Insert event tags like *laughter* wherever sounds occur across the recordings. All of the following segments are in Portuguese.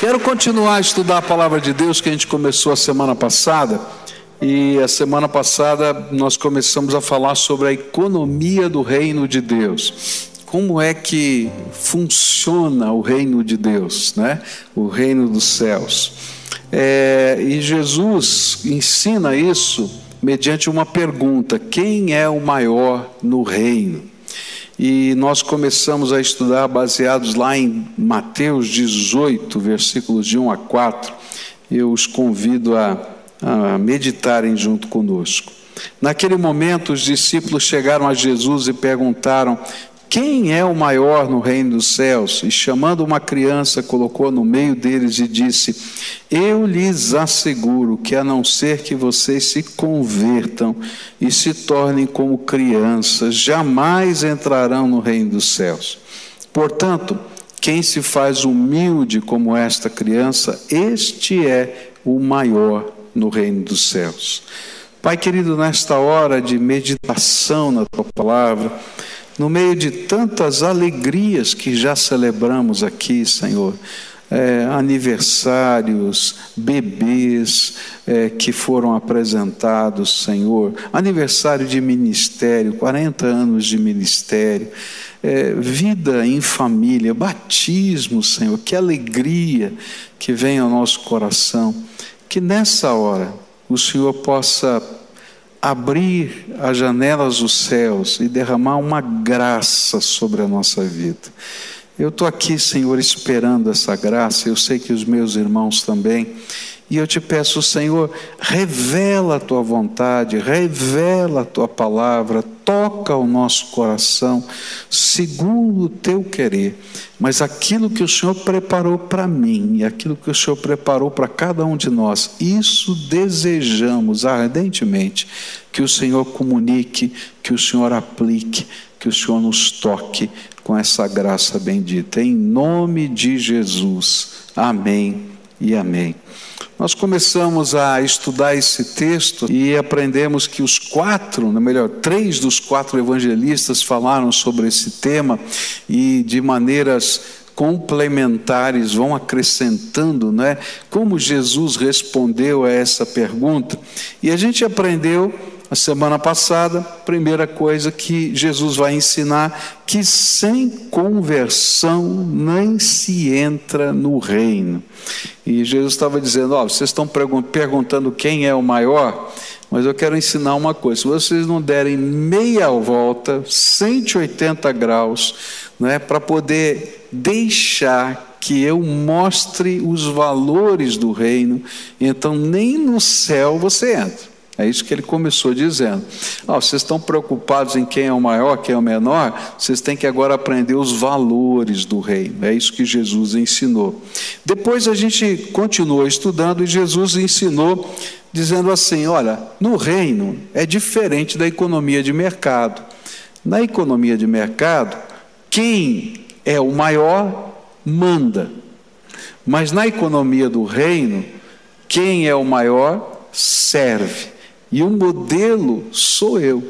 Quero continuar a estudar a palavra de Deus que a gente começou a semana passada. E a semana passada nós começamos a falar sobre a economia do reino de Deus. Como é que funciona o reino de Deus, né? O reino dos céus. É, e Jesus ensina isso mediante uma pergunta: quem é o maior no reino? E nós começamos a estudar baseados lá em Mateus 18, versículos de 1 a 4. Eu os convido a, a meditarem junto conosco. Naquele momento, os discípulos chegaram a Jesus e perguntaram: quem é o maior no reino dos céus? E chamando uma criança, colocou no meio deles e disse: Eu lhes asseguro que, a não ser que vocês se convertam e se tornem como crianças, jamais entrarão no reino dos céus. Portanto, quem se faz humilde como esta criança, este é o maior no reino dos céus. Pai querido, nesta hora de meditação na tua palavra, no meio de tantas alegrias que já celebramos aqui, Senhor, é, aniversários, bebês é, que foram apresentados, Senhor, aniversário de ministério, 40 anos de ministério, é, vida em família, batismo, Senhor, que alegria que vem ao nosso coração, que nessa hora o Senhor possa abrir as janelas dos céus e derramar uma graça sobre a nossa vida. Eu estou aqui, Senhor, esperando essa graça, eu sei que os meus irmãos também. E eu te peço, Senhor, revela a tua vontade, revela a tua palavra, toca o nosso coração, segundo o teu querer. Mas aquilo que o Senhor preparou para mim aquilo que o Senhor preparou para cada um de nós, isso desejamos ardentemente que o Senhor comunique, que o Senhor aplique, que o Senhor nos toque com essa graça bendita. Em nome de Jesus. Amém e amém. Nós começamos a estudar esse texto e aprendemos que os quatro, melhor, três dos quatro evangelistas falaram sobre esse tema e de maneiras complementares vão acrescentando, né? Como Jesus respondeu a essa pergunta. E a gente aprendeu a semana passada, primeira coisa que Jesus vai ensinar que sem conversão nem se entra no reino. E Jesus estava dizendo: oh, vocês estão perguntando quem é o maior, mas eu quero ensinar uma coisa: se vocês não derem meia volta, 180 graus, né, para poder deixar que eu mostre os valores do reino, então nem no céu você entra. É isso que ele começou dizendo. Oh, vocês estão preocupados em quem é o maior, quem é o menor? Vocês têm que agora aprender os valores do reino. É isso que Jesus ensinou. Depois a gente continuou estudando e Jesus ensinou dizendo assim: olha, no reino é diferente da economia de mercado. Na economia de mercado, quem é o maior manda. Mas na economia do reino, quem é o maior serve. E o modelo sou eu,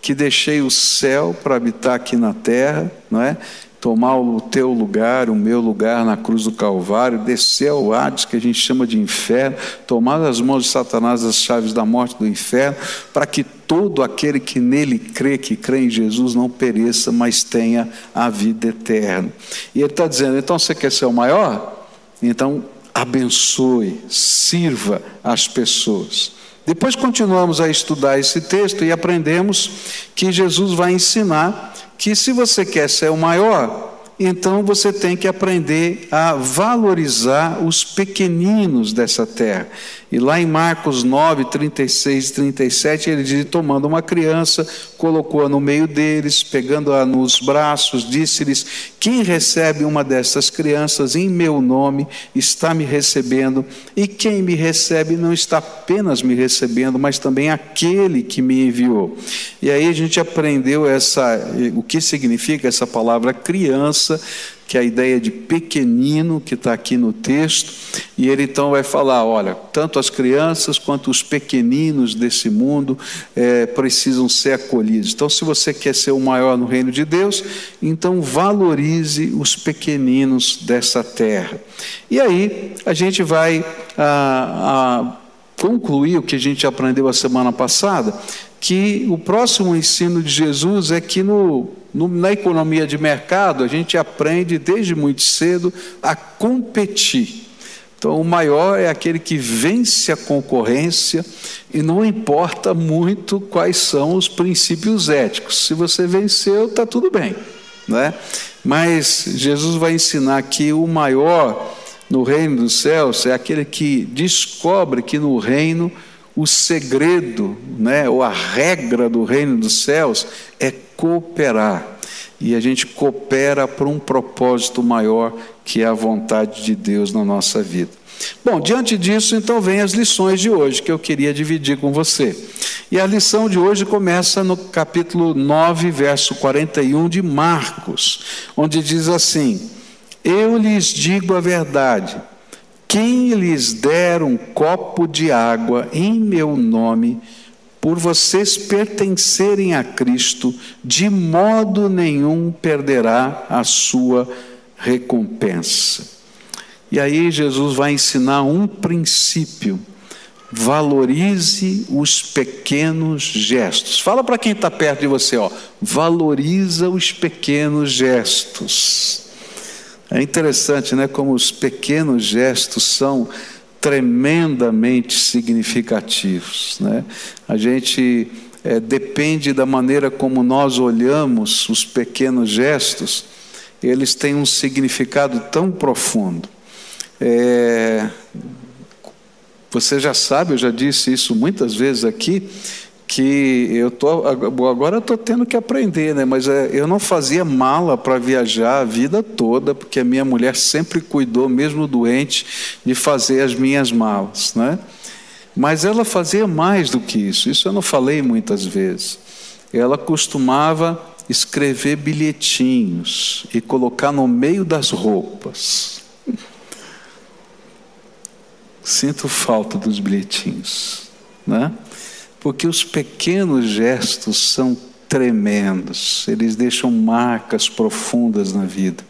que deixei o céu para habitar aqui na terra, não é? Tomar o teu lugar, o meu lugar na cruz do Calvário, descer ao Hades, que a gente chama de inferno, tomar das mãos de Satanás as chaves da morte do inferno, para que todo aquele que nele crê, que crê em Jesus, não pereça, mas tenha a vida eterna. E ele está dizendo: então você quer ser o maior? Então abençoe, sirva as pessoas. Depois continuamos a estudar esse texto e aprendemos que Jesus vai ensinar que se você quer ser o maior, então você tem que aprender a valorizar os pequeninos dessa terra. E lá em Marcos 9, 36 e 37, ele diz: tomando uma criança, colocou-a no meio deles, pegando-a nos braços, disse-lhes: Quem recebe uma dessas crianças em meu nome está me recebendo, e quem me recebe não está apenas me recebendo, mas também aquele que me enviou. E aí a gente aprendeu essa, o que significa essa palavra criança que é a ideia de pequenino que está aqui no texto, e ele então vai falar: olha, tanto as crianças quanto os pequeninos desse mundo é, precisam ser acolhidos. Então, se você quer ser o maior no reino de Deus, então valorize os pequeninos dessa terra. E aí a gente vai a, a concluir o que a gente aprendeu a semana passada, que o próximo ensino de Jesus é que no no, na economia de mercado, a gente aprende desde muito cedo a competir. Então, o maior é aquele que vence a concorrência e não importa muito quais são os princípios éticos. Se você venceu, está tudo bem. Né? Mas Jesus vai ensinar que o maior no reino dos céus é aquele que descobre que no reino o segredo, né, ou a regra do reino dos céus é cooperar. E a gente coopera para um propósito maior, que é a vontade de Deus na nossa vida. Bom, diante disso, então vem as lições de hoje que eu queria dividir com você. E a lição de hoje começa no capítulo 9, verso 41 de Marcos, onde diz assim: Eu lhes digo a verdade, quem lhes der um copo de água em meu nome, por vocês pertencerem a Cristo, de modo nenhum perderá a sua recompensa. E aí Jesus vai ensinar um princípio. Valorize os pequenos gestos. Fala para quem está perto de você, ó. Valoriza os pequenos gestos. É interessante, né? Como os pequenos gestos são tremendamente significativos. Né? A gente é, depende da maneira como nós olhamos os pequenos gestos, eles têm um significado tão profundo. É, você já sabe, eu já disse isso muitas vezes aqui, que eu tô agora estou tendo que aprender, né? Mas é, eu não fazia mala para viajar a vida toda, porque a minha mulher sempre cuidou, mesmo doente, de fazer as minhas malas, né? Mas ela fazia mais do que isso. Isso eu não falei muitas vezes. Ela costumava escrever bilhetinhos e colocar no meio das roupas. *laughs* Sinto falta dos bilhetinhos, né? Porque os pequenos gestos são tremendos, eles deixam marcas profundas na vida.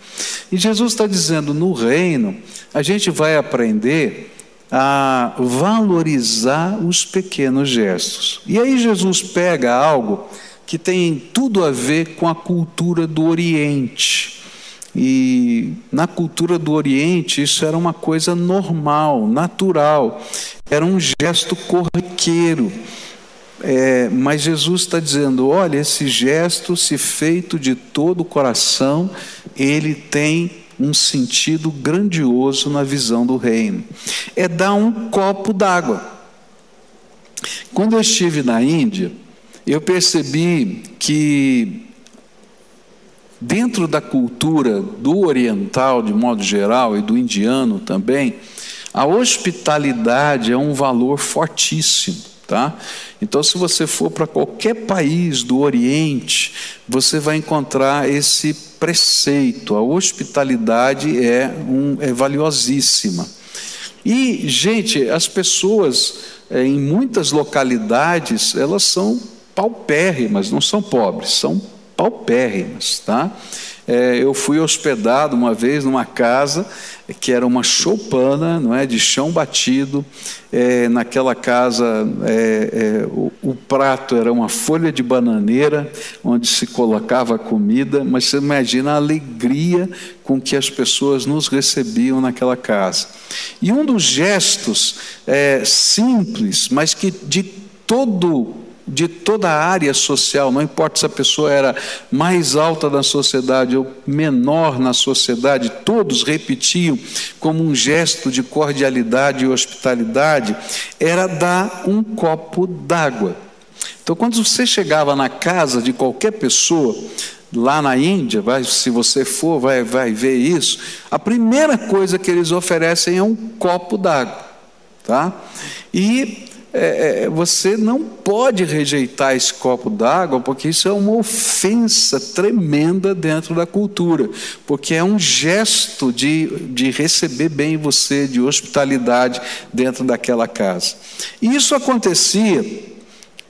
E Jesus está dizendo: no reino, a gente vai aprender a valorizar os pequenos gestos. E aí Jesus pega algo que tem tudo a ver com a cultura do Oriente. E na cultura do Oriente isso era uma coisa normal, natural, era um gesto corriqueiro. É, mas Jesus está dizendo: olha, esse gesto, se feito de todo o coração, ele tem um sentido grandioso na visão do reino. É dar um copo d'água. Quando eu estive na Índia, eu percebi que, dentro da cultura do oriental, de modo geral, e do indiano também, a hospitalidade é um valor fortíssimo. Tá? Então, se você for para qualquer país do Oriente, você vai encontrar esse preceito. A hospitalidade é, um, é valiosíssima. E, gente, as pessoas é, em muitas localidades, elas são paupérrimas, não são pobres, são paupérrimas, tá? É, eu fui hospedado uma vez numa casa que era uma choupana, não é, de chão batido. É, naquela casa, é, é, o, o, prato era uma folha de bananeira onde se colocava a comida. Mas você imagina a alegria com que as pessoas nos recebiam naquela casa. E um dos gestos é, simples, mas que de todo de toda a área social, não importa se a pessoa era mais alta da sociedade ou menor na sociedade, todos repetiam como um gesto de cordialidade e hospitalidade, era dar um copo d'água. Então, quando você chegava na casa de qualquer pessoa, lá na Índia, vai, se você for, vai, vai ver isso, a primeira coisa que eles oferecem é um copo d'água. Tá? E é, é, você não pode rejeitar esse copo d'água, porque isso é uma ofensa tremenda dentro da cultura, porque é um gesto de, de receber bem você, de hospitalidade dentro daquela casa. E isso acontecia,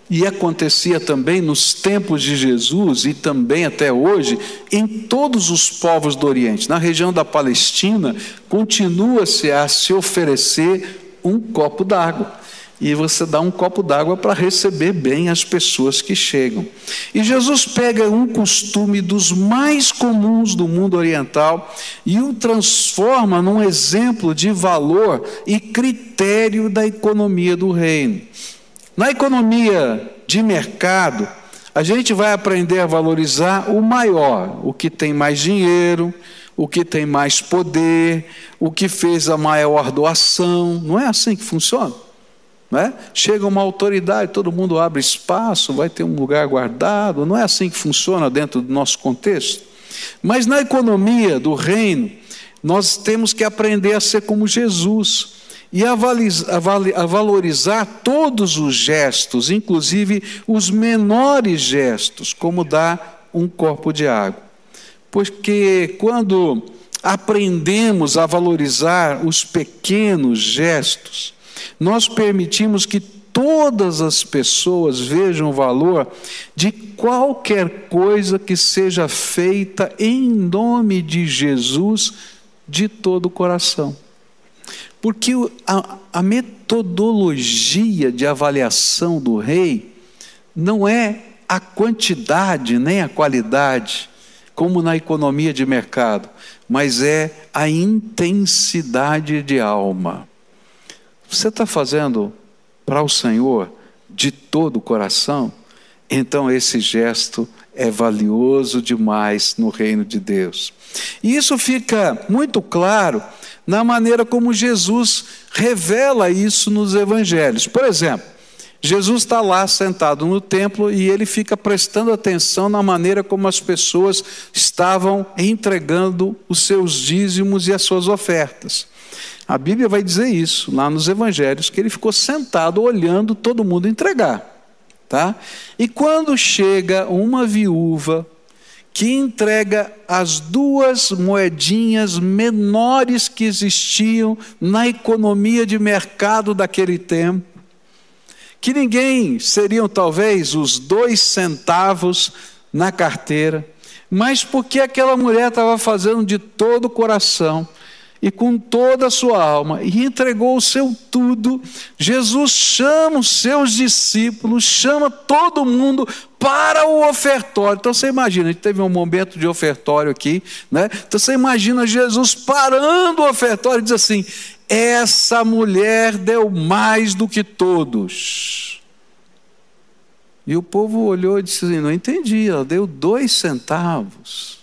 e acontecia também nos tempos de Jesus e também até hoje, em todos os povos do Oriente. Na região da Palestina, continua-se a se oferecer um copo d'água e você dá um copo d'água para receber bem as pessoas que chegam. E Jesus pega um costume dos mais comuns do mundo oriental e o transforma num exemplo de valor e critério da economia do reino. Na economia de mercado, a gente vai aprender a valorizar o maior, o que tem mais dinheiro, o que tem mais poder, o que fez a maior doação. Não é assim que funciona? Né? Chega uma autoridade, todo mundo abre espaço, vai ter um lugar guardado. Não é assim que funciona dentro do nosso contexto. Mas na economia do reino, nós temos que aprender a ser como Jesus e a, valorizar todos os gestos, inclusive os menores gestos, como dar um copo de água. Porque quando aprendemos a valorizar os pequenos gestos, nós permitimos que todas as pessoas vejam o valor de qualquer coisa que seja feita em nome de Jesus de todo o coração. Porque a, a metodologia de avaliação do rei não é a quantidade nem a qualidade, como na economia de mercado, mas é a intensidade de alma. Você está fazendo para o Senhor de todo o coração? Então esse gesto é valioso demais no reino de Deus. E isso fica muito claro na maneira como Jesus revela isso nos evangelhos. Por exemplo, Jesus está lá sentado no templo e ele fica prestando atenção na maneira como as pessoas estavam entregando os seus dízimos e as suas ofertas. A Bíblia vai dizer isso lá nos evangelhos, que ele ficou sentado olhando todo mundo entregar. Tá? E quando chega uma viúva que entrega as duas moedinhas menores que existiam na economia de mercado daquele tempo, que ninguém seriam talvez os dois centavos na carteira, mas porque aquela mulher estava fazendo de todo o coração, e com toda a sua alma e entregou o seu tudo, Jesus chama os seus discípulos, chama todo mundo para o ofertório. Então você imagina, a gente teve um momento de ofertório aqui, né? Então você imagina Jesus parando o ofertório e diz assim: essa mulher deu mais do que todos. E o povo olhou e disse assim: não entendi, ela deu dois centavos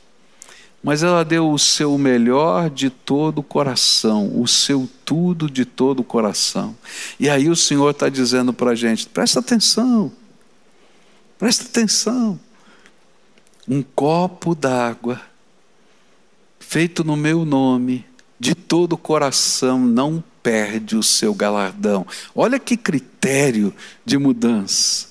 mas ela deu o seu melhor de todo o coração, o seu tudo de todo o coração. E aí o Senhor está dizendo para a gente: presta atenção, presta atenção. Um copo d'água, feito no meu nome, de todo o coração, não perde o seu galardão. Olha que critério de mudança.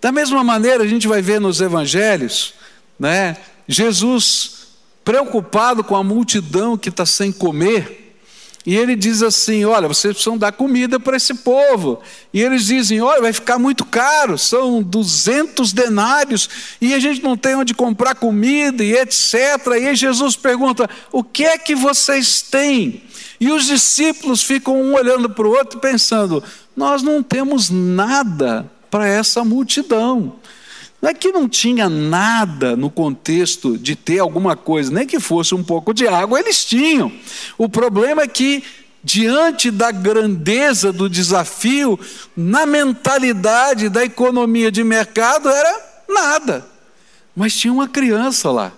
Da mesma maneira, a gente vai ver nos evangelhos, né? Jesus, preocupado com a multidão que está sem comer, e ele diz assim: Olha, vocês precisam dar comida para esse povo. E eles dizem: Olha, vai ficar muito caro, são 200 denários, e a gente não tem onde comprar comida, e etc. E Jesus pergunta: O que é que vocês têm? E os discípulos ficam um olhando para o outro, pensando: Nós não temos nada para essa multidão. Não é que não tinha nada no contexto de ter alguma coisa, nem que fosse um pouco de água, eles tinham. O problema é que, diante da grandeza do desafio, na mentalidade da economia de mercado, era nada. Mas tinha uma criança lá.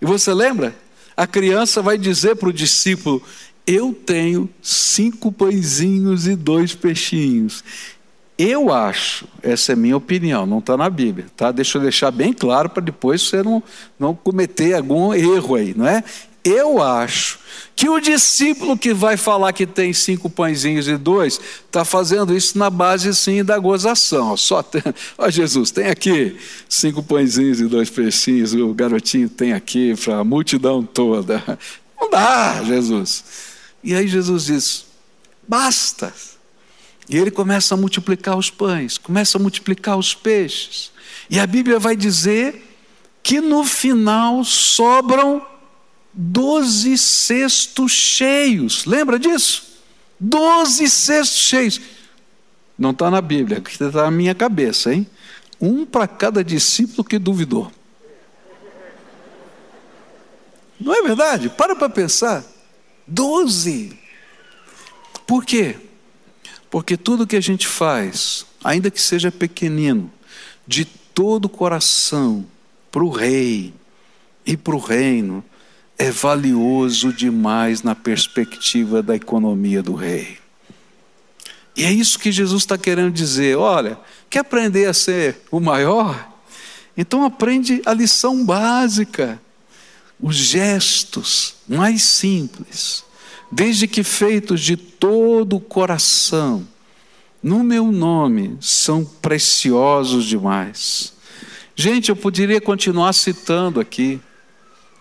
E você lembra? A criança vai dizer para o discípulo: Eu tenho cinco pãezinhos e dois peixinhos. Eu acho, essa é minha opinião, não está na Bíblia, tá? Deixa eu deixar bem claro para depois você não, não cometer algum erro aí, não é? Eu acho que o discípulo que vai falar que tem cinco pãezinhos e dois, está fazendo isso na base sim da gozação. Só tem, ó Jesus, tem aqui cinco pãezinhos e dois peixinhos, o garotinho tem aqui para a multidão toda. Não dá, Jesus. E aí Jesus diz: basta. E ele começa a multiplicar os pães, começa a multiplicar os peixes. E a Bíblia vai dizer que no final sobram doze cestos cheios. Lembra disso? Doze cestos cheios. Não está na Bíblia, está na minha cabeça, hein? Um para cada discípulo que duvidou. Não é verdade? Para para pensar. Doze. Por quê? Porque tudo que a gente faz, ainda que seja pequenino, de todo o coração, para o rei e para o reino, é valioso demais na perspectiva da economia do rei. E é isso que Jesus está querendo dizer. Olha, quer aprender a ser o maior? Então aprende a lição básica, os gestos mais simples, desde que feitos de todo o coração, no meu nome, são preciosos demais. Gente, eu poderia continuar citando aqui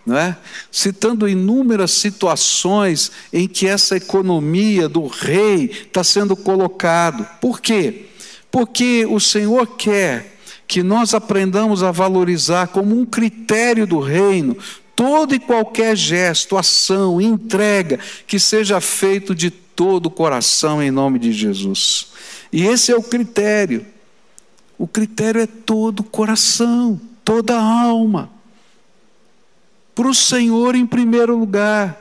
não é? citando inúmeras situações em que essa economia do rei está sendo colocado. Por quê? Porque o Senhor quer que nós aprendamos a valorizar como um critério do reino todo e qualquer gesto, ação, entrega que seja feito de todo o coração em nome de Jesus. E esse é o critério. O critério é todo o coração, toda a alma para o Senhor em primeiro lugar.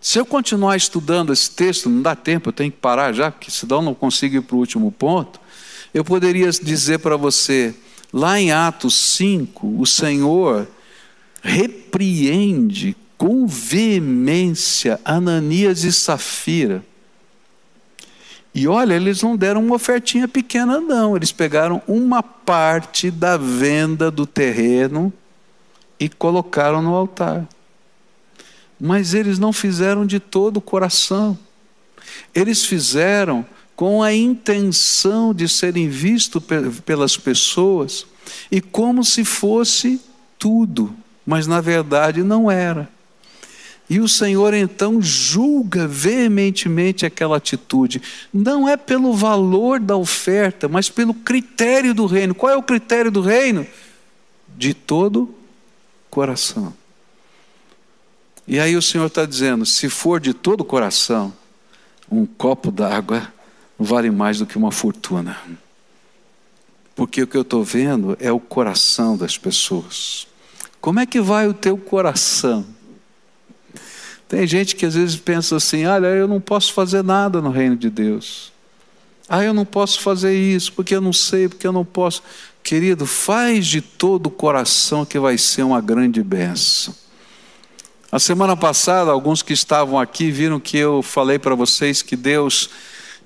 Se eu continuar estudando esse texto, não dá tempo, eu tenho que parar já, porque senão não consigo ir para o último ponto. Eu poderia dizer para você, lá em Atos 5, o Senhor repreende com veemência Ananias e Safira e olha, eles não deram uma ofertinha pequena, não. Eles pegaram uma parte da venda do terreno e colocaram no altar. Mas eles não fizeram de todo o coração. Eles fizeram com a intenção de serem vistos pelas pessoas e como se fosse tudo, mas na verdade não era. E o Senhor então julga veementemente aquela atitude. Não é pelo valor da oferta, mas pelo critério do reino. Qual é o critério do reino? De todo coração. E aí o Senhor está dizendo: se for de todo coração, um copo d'água vale mais do que uma fortuna. Porque o que eu estou vendo é o coração das pessoas. Como é que vai o teu coração? Tem gente que às vezes pensa assim: olha, eu não posso fazer nada no reino de Deus. Ah, eu não posso fazer isso porque eu não sei, porque eu não posso. Querido, faz de todo o coração que vai ser uma grande benção. A semana passada, alguns que estavam aqui viram que eu falei para vocês que Deus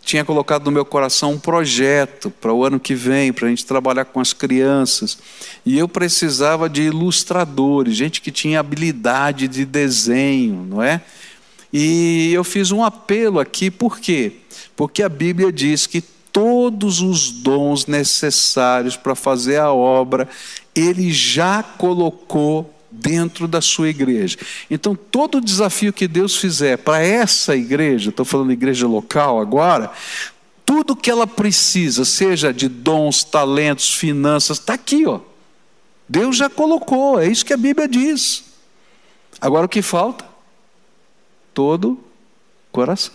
tinha colocado no meu coração um projeto para o ano que vem, para a gente trabalhar com as crianças. E eu precisava de ilustradores, gente que tinha habilidade de desenho, não é? E eu fiz um apelo aqui, por quê? Porque a Bíblia diz que todos os dons necessários para fazer a obra, Ele já colocou dentro da sua igreja. Então, todo desafio que Deus fizer para essa igreja, estou falando igreja local agora, tudo que ela precisa, seja de dons, talentos, finanças, está aqui, ó. Deus já colocou, é isso que a Bíblia diz. Agora o que falta? Todo coração.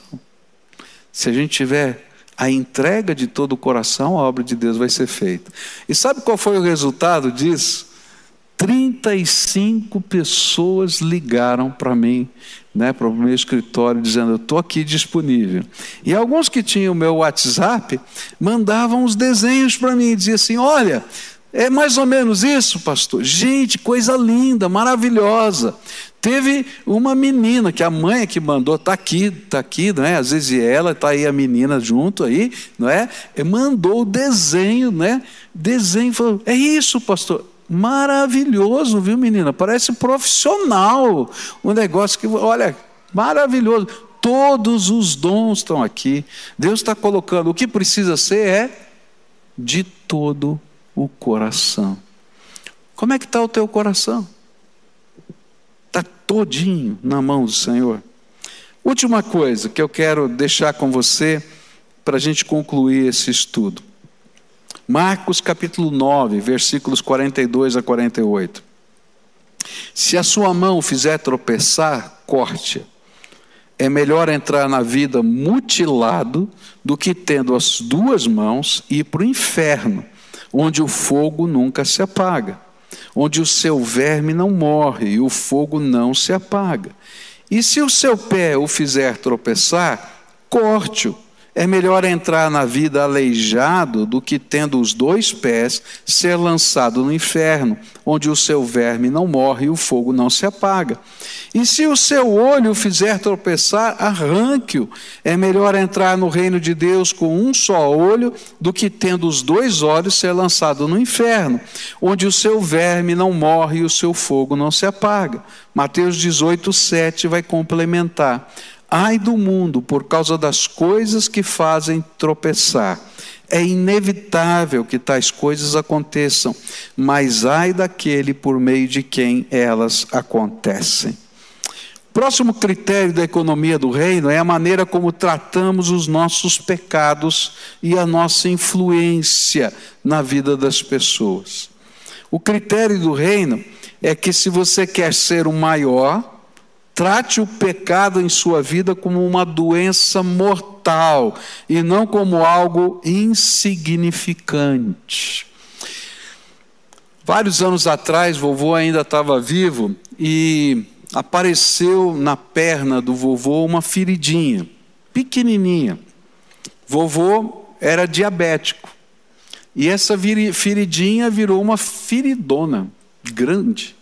Se a gente tiver a entrega de todo o coração, a obra de Deus vai ser feita. E sabe qual foi o resultado disso? 35 pessoas ligaram para mim, né, para o meu escritório, dizendo: Eu estou aqui disponível. E alguns que tinham o meu WhatsApp mandavam os desenhos para mim, diziam assim: Olha, é mais ou menos isso, pastor. Gente, coisa linda, maravilhosa. Teve uma menina que a mãe é que mandou, está aqui, está aqui, não é? Às vezes ela, está aí a menina junto aí, não é? E mandou o desenho, né? Desenho, falou, é isso, pastor Maravilhoso, viu, menina? Parece profissional. Um negócio que, olha, maravilhoso. Todos os dons estão aqui. Deus está colocando. O que precisa ser é de todo o coração. Como é que está o teu coração? Está todinho na mão do Senhor. Última coisa que eu quero deixar com você para a gente concluir esse estudo. Marcos capítulo 9, versículos 42 a 48. Se a sua mão fizer tropeçar, corte. É melhor entrar na vida mutilado do que tendo as duas mãos ir para o inferno, onde o fogo nunca se apaga, onde o seu verme não morre e o fogo não se apaga. E se o seu pé o fizer tropeçar, corte-o é melhor entrar na vida aleijado do que, tendo os dois pés, ser lançado no inferno, onde o seu verme não morre e o fogo não se apaga. E se o seu olho fizer tropeçar, arranque-o. É melhor entrar no reino de Deus com um só olho do que, tendo os dois olhos, ser lançado no inferno, onde o seu verme não morre e o seu fogo não se apaga. Mateus 18, 7 vai complementar. Ai do mundo por causa das coisas que fazem tropeçar. É inevitável que tais coisas aconteçam, mas ai daquele por meio de quem elas acontecem. Próximo critério da economia do reino é a maneira como tratamos os nossos pecados e a nossa influência na vida das pessoas. O critério do reino é que se você quer ser o maior, Trate o pecado em sua vida como uma doença mortal e não como algo insignificante. Vários anos atrás, vovô ainda estava vivo e apareceu na perna do vovô uma feridinha, pequenininha. Vovô era diabético e essa feridinha virou uma feridona grande.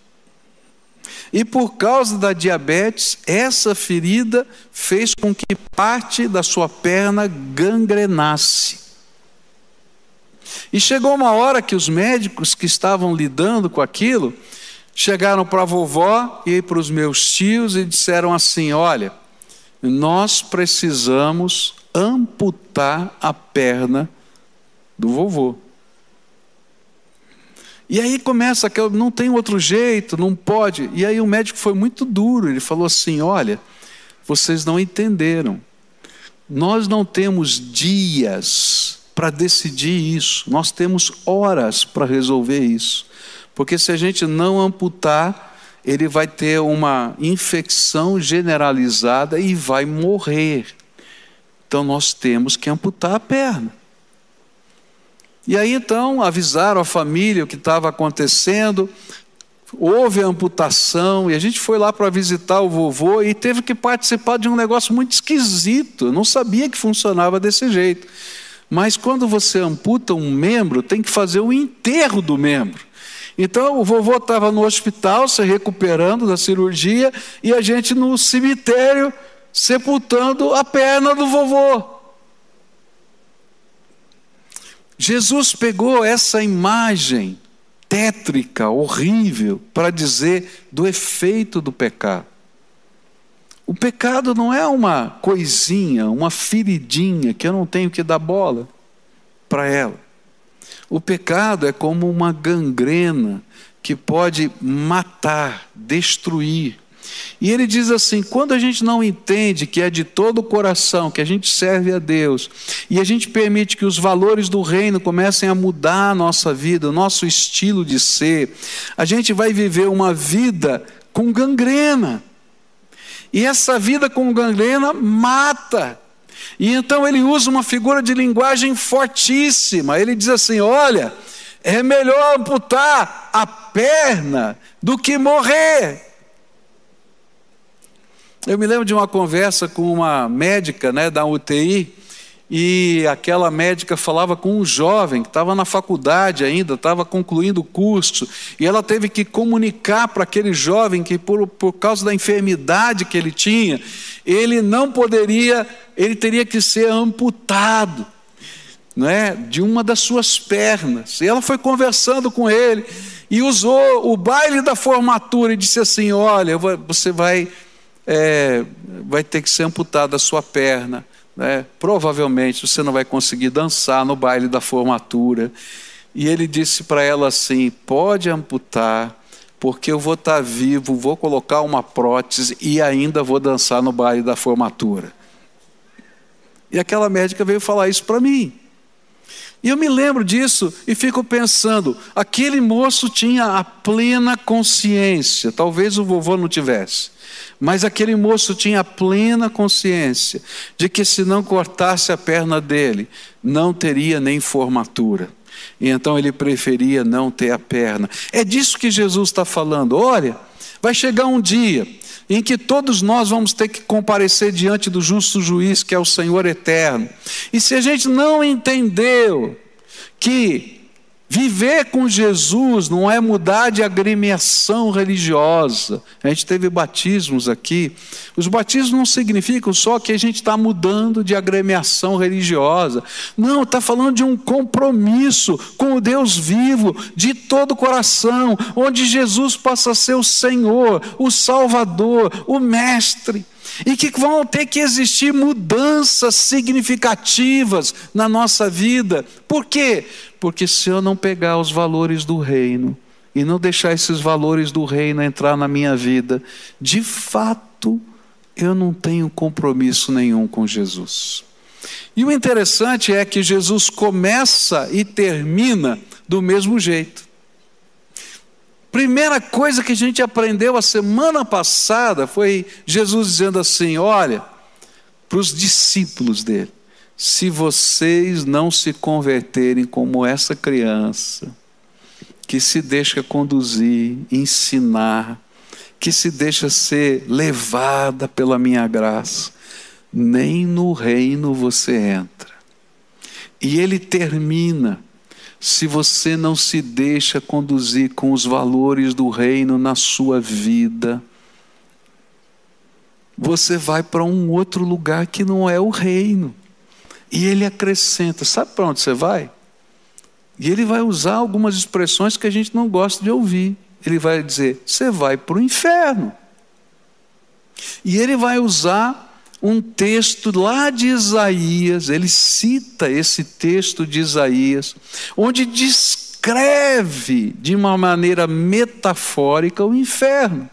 E por causa da diabetes, essa ferida fez com que parte da sua perna gangrenasse. E chegou uma hora que os médicos que estavam lidando com aquilo chegaram para a vovó e para os meus tios e disseram assim: Olha, nós precisamos amputar a perna do vovô. E aí começa que não tem outro jeito, não pode. E aí o médico foi muito duro, ele falou assim: "Olha, vocês não entenderam. Nós não temos dias para decidir isso. Nós temos horas para resolver isso. Porque se a gente não amputar, ele vai ter uma infecção generalizada e vai morrer. Então nós temos que amputar a perna. E aí então avisaram a família o que estava acontecendo, houve a amputação, e a gente foi lá para visitar o vovô e teve que participar de um negócio muito esquisito. Eu não sabia que funcionava desse jeito. Mas quando você amputa um membro, tem que fazer o enterro do membro. Então o vovô estava no hospital se recuperando da cirurgia e a gente no cemitério sepultando a perna do vovô. Jesus pegou essa imagem tétrica, horrível, para dizer do efeito do pecado. O pecado não é uma coisinha, uma feridinha que eu não tenho que dar bola para ela. O pecado é como uma gangrena que pode matar, destruir, e ele diz assim: quando a gente não entende que é de todo o coração que a gente serve a Deus, e a gente permite que os valores do reino comecem a mudar a nossa vida, o nosso estilo de ser, a gente vai viver uma vida com gangrena. E essa vida com gangrena mata. E então ele usa uma figura de linguagem fortíssima. Ele diz assim: olha, é melhor amputar a perna do que morrer. Eu me lembro de uma conversa com uma médica né, da UTI, e aquela médica falava com um jovem que estava na faculdade ainda, estava concluindo o curso, e ela teve que comunicar para aquele jovem que, por, por causa da enfermidade que ele tinha, ele não poderia, ele teria que ser amputado. não é, de uma das suas pernas. E ela foi conversando com ele e usou o baile da formatura e disse assim: Olha, você vai, é, vai ter que ser amputada a sua perna. Né? Provavelmente você não vai conseguir dançar no baile da formatura. E ele disse para ela assim: Pode amputar, porque eu vou estar vivo, vou colocar uma prótese e ainda vou dançar no baile da formatura. E aquela médica veio falar isso para mim. E eu me lembro disso e fico pensando: aquele moço tinha a plena consciência, talvez o vovô não tivesse, mas aquele moço tinha a plena consciência de que se não cortasse a perna dele, não teria nem formatura. E então ele preferia não ter a perna. É disso que Jesus está falando. Olha, vai chegar um dia em que todos nós vamos ter que comparecer diante do justo juiz, que é o Senhor eterno. E se a gente não entendeu que Viver com Jesus não é mudar de agremiação religiosa. A gente teve batismos aqui. Os batismos não significam só que a gente está mudando de agremiação religiosa. Não, está falando de um compromisso com o Deus vivo, de todo o coração, onde Jesus passa a ser o Senhor, o Salvador, o Mestre e que vão ter que existir mudanças significativas na nossa vida. Por quê? Porque se eu não pegar os valores do reino e não deixar esses valores do reino entrar na minha vida, de fato, eu não tenho compromisso nenhum com Jesus. E o interessante é que Jesus começa e termina do mesmo jeito. Primeira coisa que a gente aprendeu a semana passada foi Jesus dizendo assim: olha, para os discípulos dele, se vocês não se converterem como essa criança, que se deixa conduzir, ensinar, que se deixa ser levada pela minha graça, nem no reino você entra. E ele termina se você não se deixa conduzir com os valores do reino na sua vida, você vai para um outro lugar que não é o reino. E ele acrescenta: sabe para onde você vai? E ele vai usar algumas expressões que a gente não gosta de ouvir. Ele vai dizer: você vai para o inferno. E ele vai usar um texto lá de Isaías, ele cita esse texto de Isaías, onde descreve de uma maneira metafórica o inferno.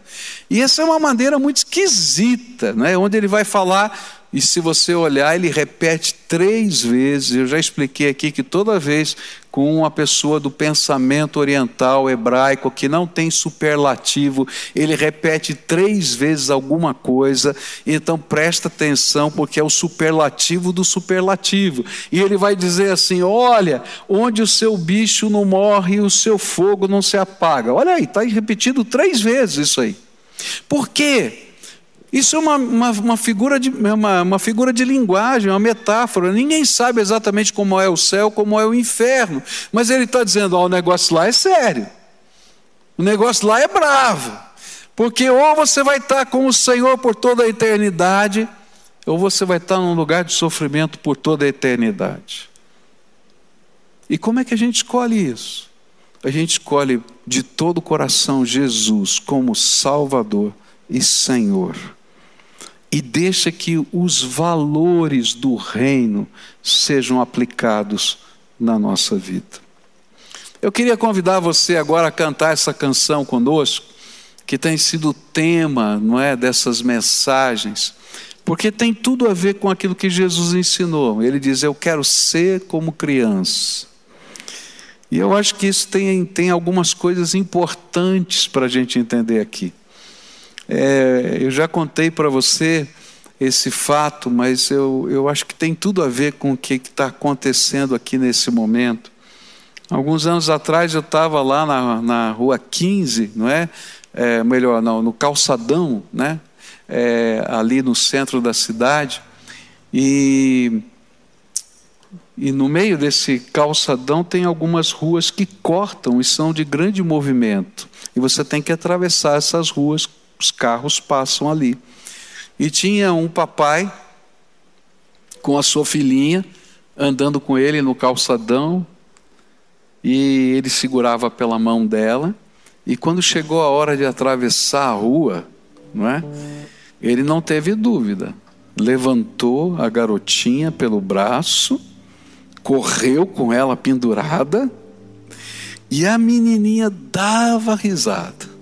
E essa é uma maneira muito esquisita, né? onde ele vai falar e se você olhar, ele repete três vezes. Eu já expliquei aqui que toda vez com uma pessoa do pensamento oriental hebraico que não tem superlativo, ele repete três vezes alguma coisa. Então presta atenção, porque é o superlativo do superlativo. E ele vai dizer assim: Olha, onde o seu bicho não morre e o seu fogo não se apaga. Olha aí, está repetido três vezes isso aí. Por quê? Isso é uma, uma, uma, figura de, é uma, uma figura de linguagem, uma metáfora. Ninguém sabe exatamente como é o céu, como é o inferno. Mas ele está dizendo: ó, o negócio lá é sério. O negócio lá é bravo. Porque ou você vai estar com o Senhor por toda a eternidade, ou você vai estar num lugar de sofrimento por toda a eternidade. E como é que a gente escolhe isso? A gente escolhe de todo o coração Jesus como Salvador e Senhor e deixa que os valores do reino sejam aplicados na nossa vida. Eu queria convidar você agora a cantar essa canção conosco, que tem sido o tema, não é, dessas mensagens, porque tem tudo a ver com aquilo que Jesus ensinou. Ele diz: "Eu quero ser como criança". E eu acho que isso tem, tem algumas coisas importantes para a gente entender aqui. É, eu já contei para você esse fato, mas eu, eu acho que tem tudo a ver com o que está acontecendo aqui nesse momento. Alguns anos atrás eu estava lá na, na rua 15, não é? é melhor, não, no calçadão, né? É, ali no centro da cidade, e, e no meio desse calçadão tem algumas ruas que cortam e são de grande movimento. E você tem que atravessar essas ruas os carros passam ali. E tinha um papai com a sua filhinha andando com ele no calçadão, e ele segurava pela mão dela, e quando chegou a hora de atravessar a rua, não é? Ele não teve dúvida. Levantou a garotinha pelo braço, correu com ela pendurada, e a menininha dava risada.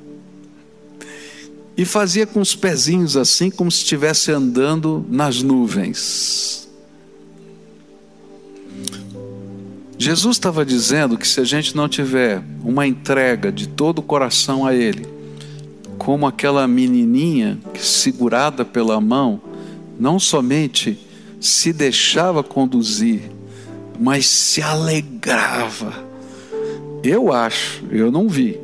E fazia com os pezinhos assim, como se estivesse andando nas nuvens. Jesus estava dizendo que se a gente não tiver uma entrega de todo o coração a Ele, como aquela menininha que, segurada pela mão, não somente se deixava conduzir, mas se alegrava. Eu acho, eu não vi,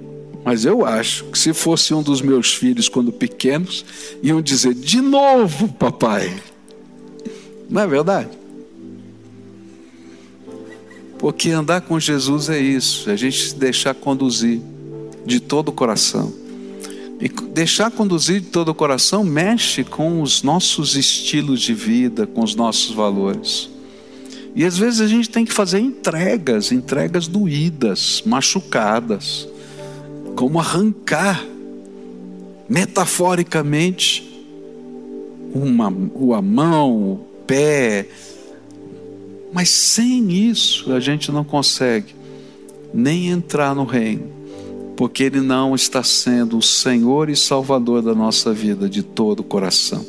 mas eu acho que se fosse um dos meus filhos quando pequenos, iam dizer: de novo, papai. Não é verdade? Porque andar com Jesus é isso, é a gente se deixar conduzir de todo o coração. E deixar conduzir de todo o coração mexe com os nossos estilos de vida, com os nossos valores. E às vezes a gente tem que fazer entregas, entregas doídas, machucadas, como arrancar, metaforicamente, uma, uma mão, o pé, mas sem isso a gente não consegue nem entrar no reino, porque Ele não está sendo o Senhor e Salvador da nossa vida de todo o coração.